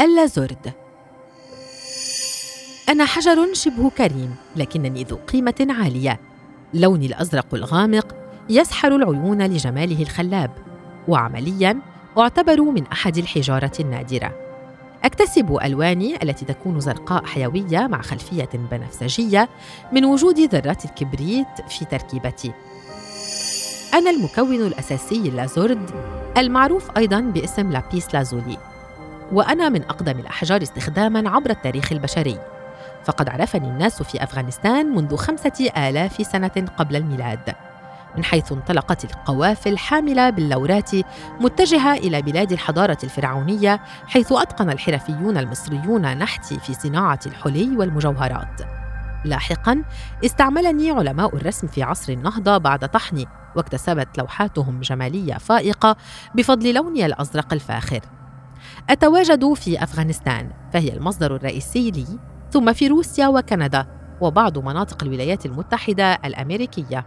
اللازورد أنا حجر شبه كريم لكنني ذو قيمة عالية. لوني الأزرق الغامق يسحر العيون لجماله الخلاب. وعملياً أعتبر من أحد الحجارة النادرة. أكتسب ألواني التي تكون زرقاء حيوية مع خلفية بنفسجية من وجود ذرات الكبريت في تركيبتي. أنا المكون الأساسي اللازورد المعروف أيضاً باسم لابيس لازولي. وأنا من أقدم الأحجار استخداماً عبر التاريخ البشري. فقد عرفني الناس في أفغانستان منذ خمسة آلاف سنة قبل الميلاد من حيث انطلقت القوافل حاملة باللورات متجهة إلى بلاد الحضارة الفرعونية حيث أتقن الحرفيون المصريون نحتي في صناعة الحلي والمجوهرات. لاحقا استعملني علماء الرسم في عصر النهضة بعد طحني واكتسبت لوحاتهم جمالية فائقة بفضل لوني الأزرق الفاخر. أتواجد في أفغانستان فهي المصدر الرئيسي لي ثم في روسيا وكندا وبعض مناطق الولايات المتحدة الأمريكية.